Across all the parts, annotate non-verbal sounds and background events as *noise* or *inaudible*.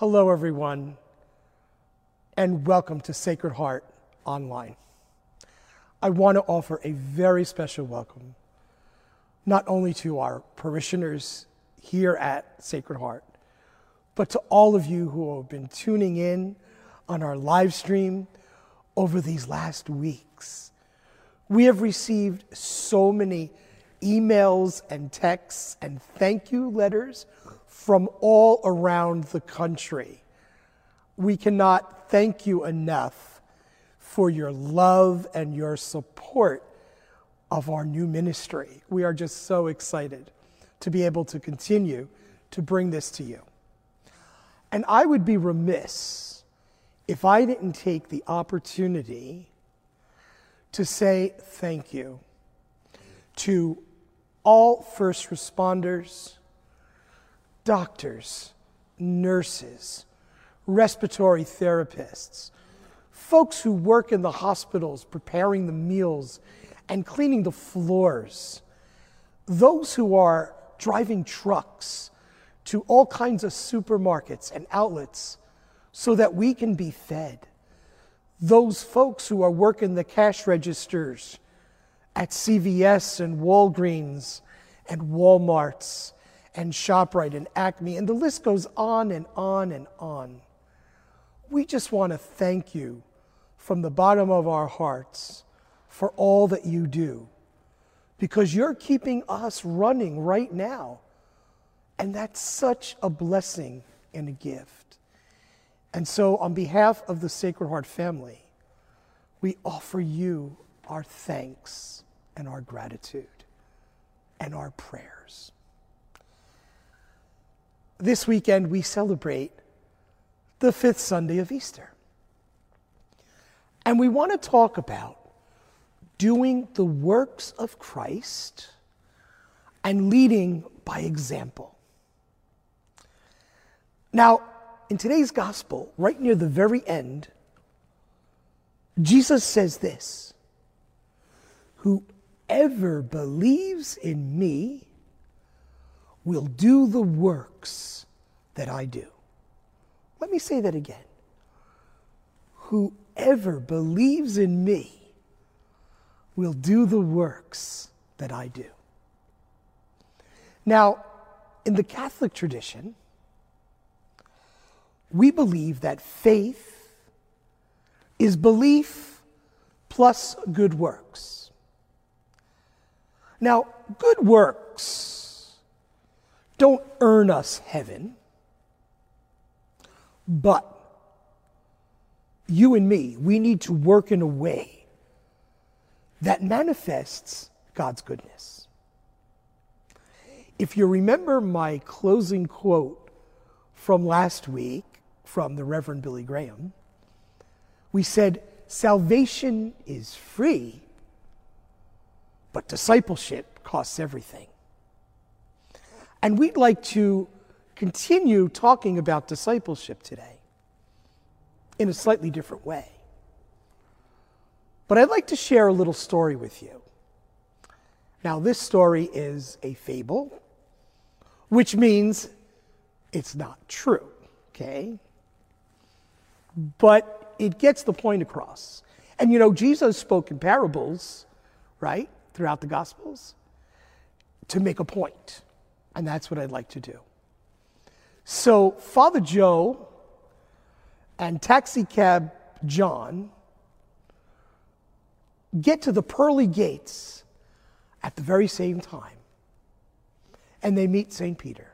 Hello, everyone, and welcome to Sacred Heart Online. I want to offer a very special welcome, not only to our parishioners here at Sacred Heart, but to all of you who have been tuning in on our live stream over these last weeks. We have received so many emails and texts and thank you letters from all around the country. We cannot thank you enough for your love and your support of our new ministry. We are just so excited to be able to continue to bring this to you. And I would be remiss if I didn't take the opportunity to say thank you to all first responders, doctors, nurses, respiratory therapists, folks who work in the hospitals preparing the meals and cleaning the floors, those who are driving trucks to all kinds of supermarkets and outlets so that we can be fed. Those folks who are working the cash registers at CVS and Walgreens and Walmarts and ShopRite and Acme, and the list goes on and on and on. We just want to thank you from the bottom of our hearts for all that you do because you're keeping us running right now. And that's such a blessing and a gift. And so, on behalf of the Sacred Heart family, we offer you our thanks and our gratitude and our prayers. This weekend, we celebrate the fifth Sunday of Easter. And we want to talk about doing the works of Christ and leading by example. Now, in today's gospel, right near the very end, Jesus says this Whoever believes in me will do the works that I do. Let me say that again. Whoever believes in me will do the works that I do. Now, in the Catholic tradition, we believe that faith is belief plus good works. Now, good works don't earn us heaven, but you and me, we need to work in a way that manifests God's goodness. If you remember my closing quote from last week from the Reverend Billy Graham, we said, Salvation is free, but discipleship costs everything. And we'd like to continue talking about discipleship today in a slightly different way. But I'd like to share a little story with you. Now, this story is a fable, which means it's not true, okay? But it gets the point across. And you know, Jesus spoke in parables, right, throughout the Gospels to make a point. And that's what I'd like to do. So, Father Joe and Taxi Cab John get to the pearly gates at the very same time. And they meet St. Peter.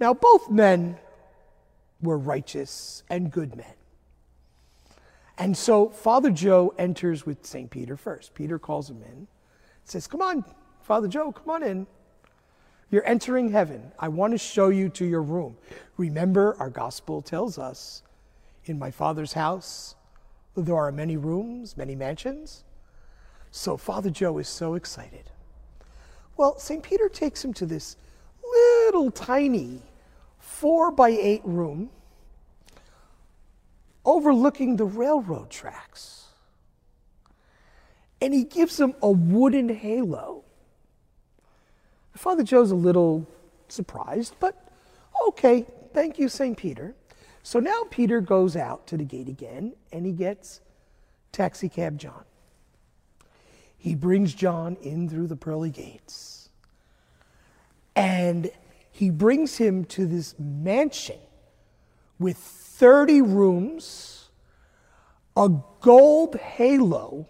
Now, both men were righteous and good men. And so Father Joe enters with St. Peter first. Peter calls him in, says, Come on, Father Joe, come on in. You're entering heaven. I want to show you to your room. Remember, our gospel tells us in my Father's house there are many rooms, many mansions. So Father Joe is so excited. Well, St. Peter takes him to this little tiny four by eight room overlooking the railroad tracks. And he gives him a wooden halo. Father Joe's a little surprised, but okay, thank you, St. Peter. So now Peter goes out to the gate again and he gets taxicab John. He brings John in through the pearly gates and he brings him to this mansion with 30 rooms, a gold halo,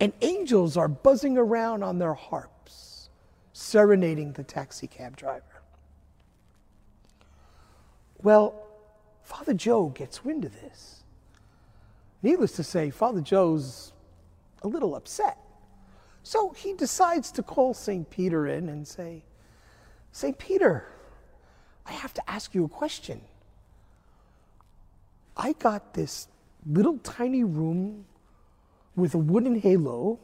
and angels are buzzing around on their harps, serenading the taxi cab driver. Well, Father Joe gets wind of this. Needless to say, Father Joe's a little upset. So he decides to call St. Peter in and say, St. Peter, I have to ask you a question. I got this little tiny room with a wooden halo,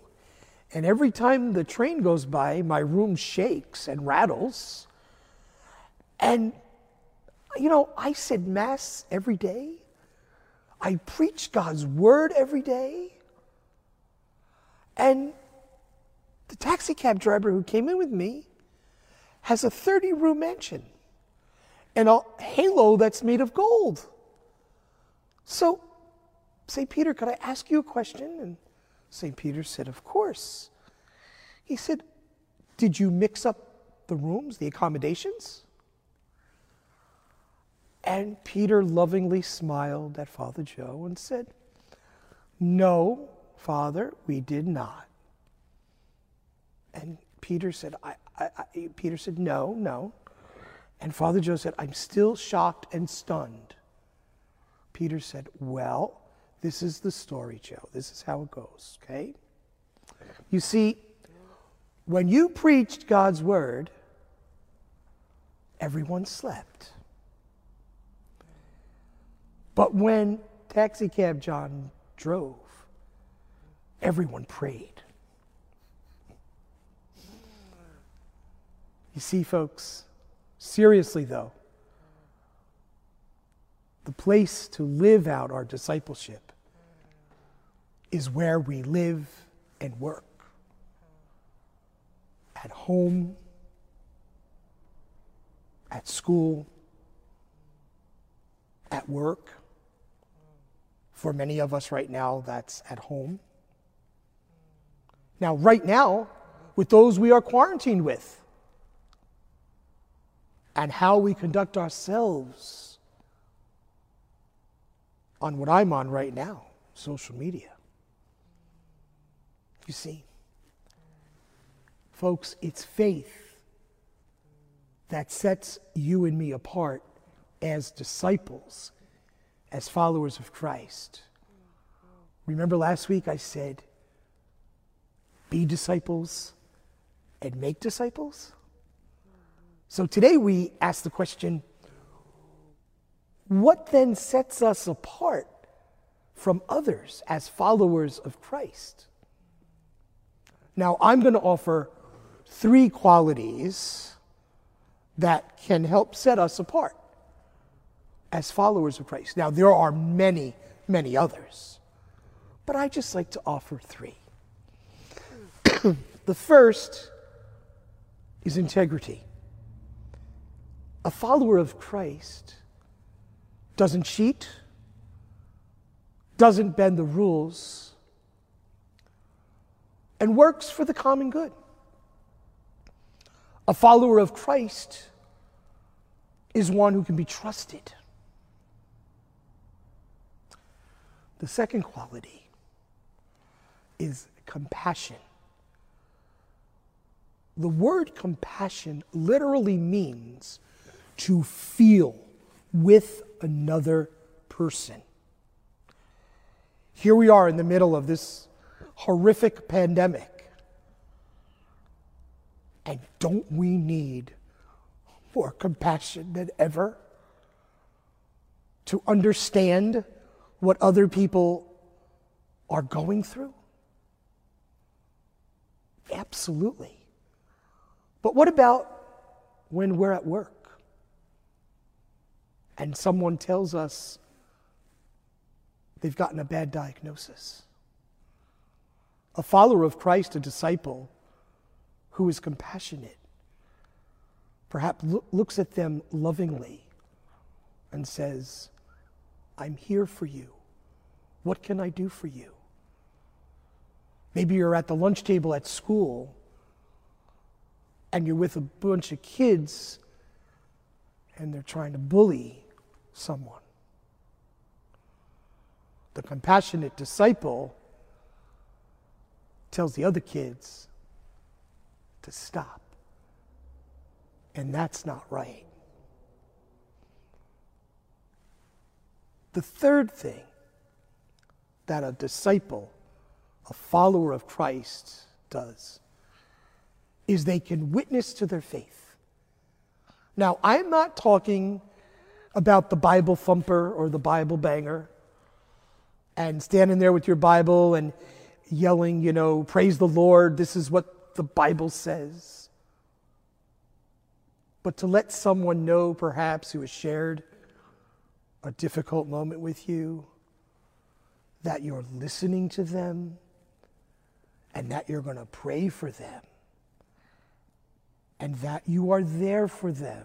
and every time the train goes by, my room shakes and rattles. And, you know, I said Mass every day, I preach God's Word every day. And the taxi cab driver who came in with me has a 30 room mansion and a halo that's made of gold. So, St. Peter, could I ask you a question? And St. Peter said, Of course. He said, Did you mix up the rooms, the accommodations? And Peter lovingly smiled at Father Joe and said, No, Father, we did not. And Peter said, I, I, I, Peter said, No, no. And Father Joe said, I'm still shocked and stunned. Peter said, Well, this is the story, Joe. This is how it goes, okay? You see, when you preached God's word, everyone slept. But when taxicab John drove, everyone prayed. You see, folks, seriously though, the place to live out our discipleship is where we live and work. At home, at school, at work. For many of us right now, that's at home. Now, right now, with those we are quarantined with, and how we conduct ourselves on what I'm on right now social media. You see, folks, it's faith that sets you and me apart as disciples, as followers of Christ. Remember last week I said, be disciples and make disciples? So today we ask the question what then sets us apart from others as followers of Christ? Now, I'm going to offer three qualities that can help set us apart as followers of Christ. Now, there are many, many others, but I just like to offer three. the first is integrity. A follower of Christ doesn't cheat, doesn't bend the rules, and works for the common good. A follower of Christ is one who can be trusted. The second quality is compassion. The word compassion literally means to feel with another person. Here we are in the middle of this horrific pandemic. And don't we need more compassion than ever to understand what other people are going through? Absolutely. But what about when we're at work? And someone tells us they've gotten a bad diagnosis. A follower of Christ, a disciple who is compassionate, perhaps looks at them lovingly, and says, I'm here for you. What can I do for you? Maybe you're at the lunch table at school and you're with a bunch of kids and they're trying to bully someone. The compassionate disciple tells the other kids to stop. And that's not right. The third thing that a disciple, a follower of Christ, does is they can witness to their faith. Now, I'm not talking about the Bible thumper or the Bible banger and standing there with your Bible and yelling, you know, praise the Lord, this is what the Bible says. But to let someone know, perhaps, who has shared a difficult moment with you, that you're listening to them and that you're going to pray for them and that you are there for them.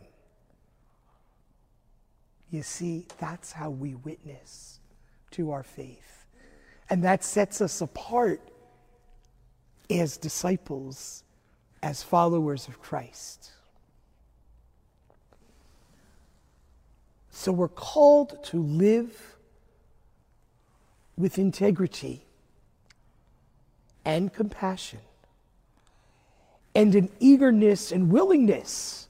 You see, that's how we witness to our faith. And that sets us apart as disciples, as followers of Christ. So we're called to live with integrity and compassion and an eagerness and willingness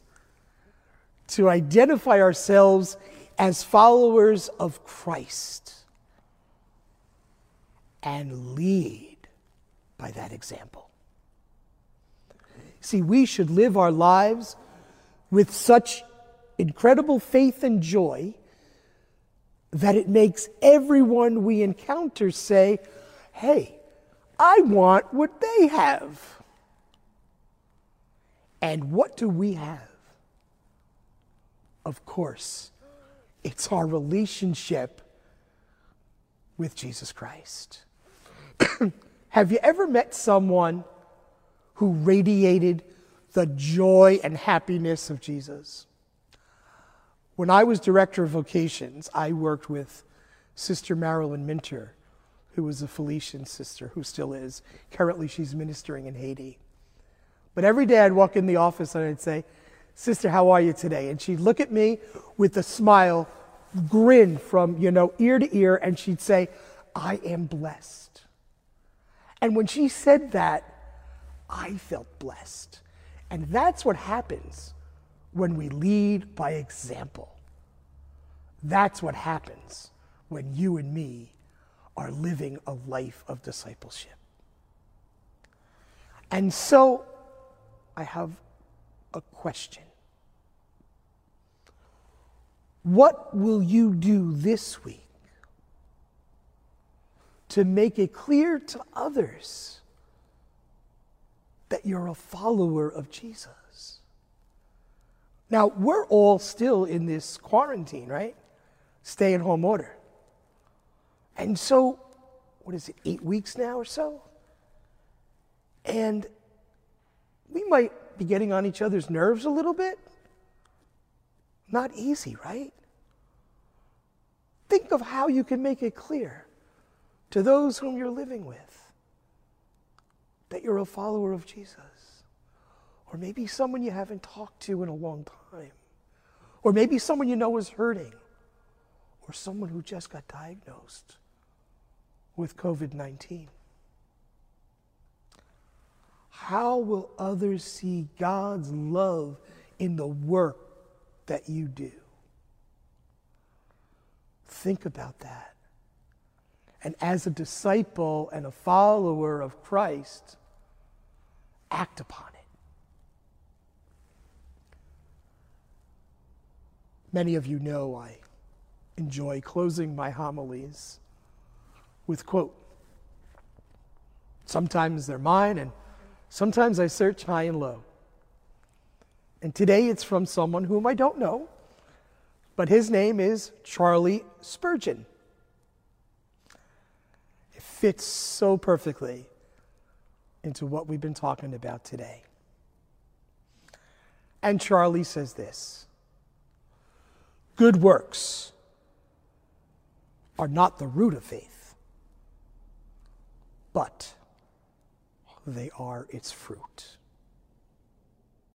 to identify ourselves as followers of Christ and lead by that example. See, we should live our lives with such incredible faith and joy that it makes everyone we encounter say, Hey, I want what they have. And what do we have? Of course, it's our relationship with Jesus Christ. *clears throat* have you ever met someone who radiated the joy and happiness of Jesus? When I was director of vocations, I worked with Sister Marilyn Minter, who was a Felician sister, who still is. Currently, she's ministering in Haiti. But every day I'd walk in the office and I'd say, Sister, how are you today? And she'd look at me with a smile, grin from, you know, ear to ear, and she'd say, I am blessed. And when she said that, I felt blessed. And that's what happens when we lead by example. That's what happens when you and me are living a life of discipleship. And so I have a question. What will you do this week to make it clear to others that you're a follower of Jesus? Now, we're all still in this quarantine, right? Stay at home order. And so, what is it, eight weeks now or so? And we might be getting on each other's nerves a little bit. Not easy, right? Think of how you can make it clear to those whom you're living with that you're a follower of Jesus. Or maybe someone you haven't talked to in a long time. Or maybe someone you know is hurting. Or someone who just got diagnosed with COVID 19. How will others see God's love in the work that you do? Think about that. And as a disciple and a follower of Christ, act upon it. Many of you know I enjoy closing my homilies with quote. Sometimes they're mine and Sometimes I search high and low. And today it's from someone whom I don't know, but his name is Charlie Spurgeon. It fits so perfectly into what we've been talking about today. And Charlie says this Good works are not the root of faith, but they are its fruit.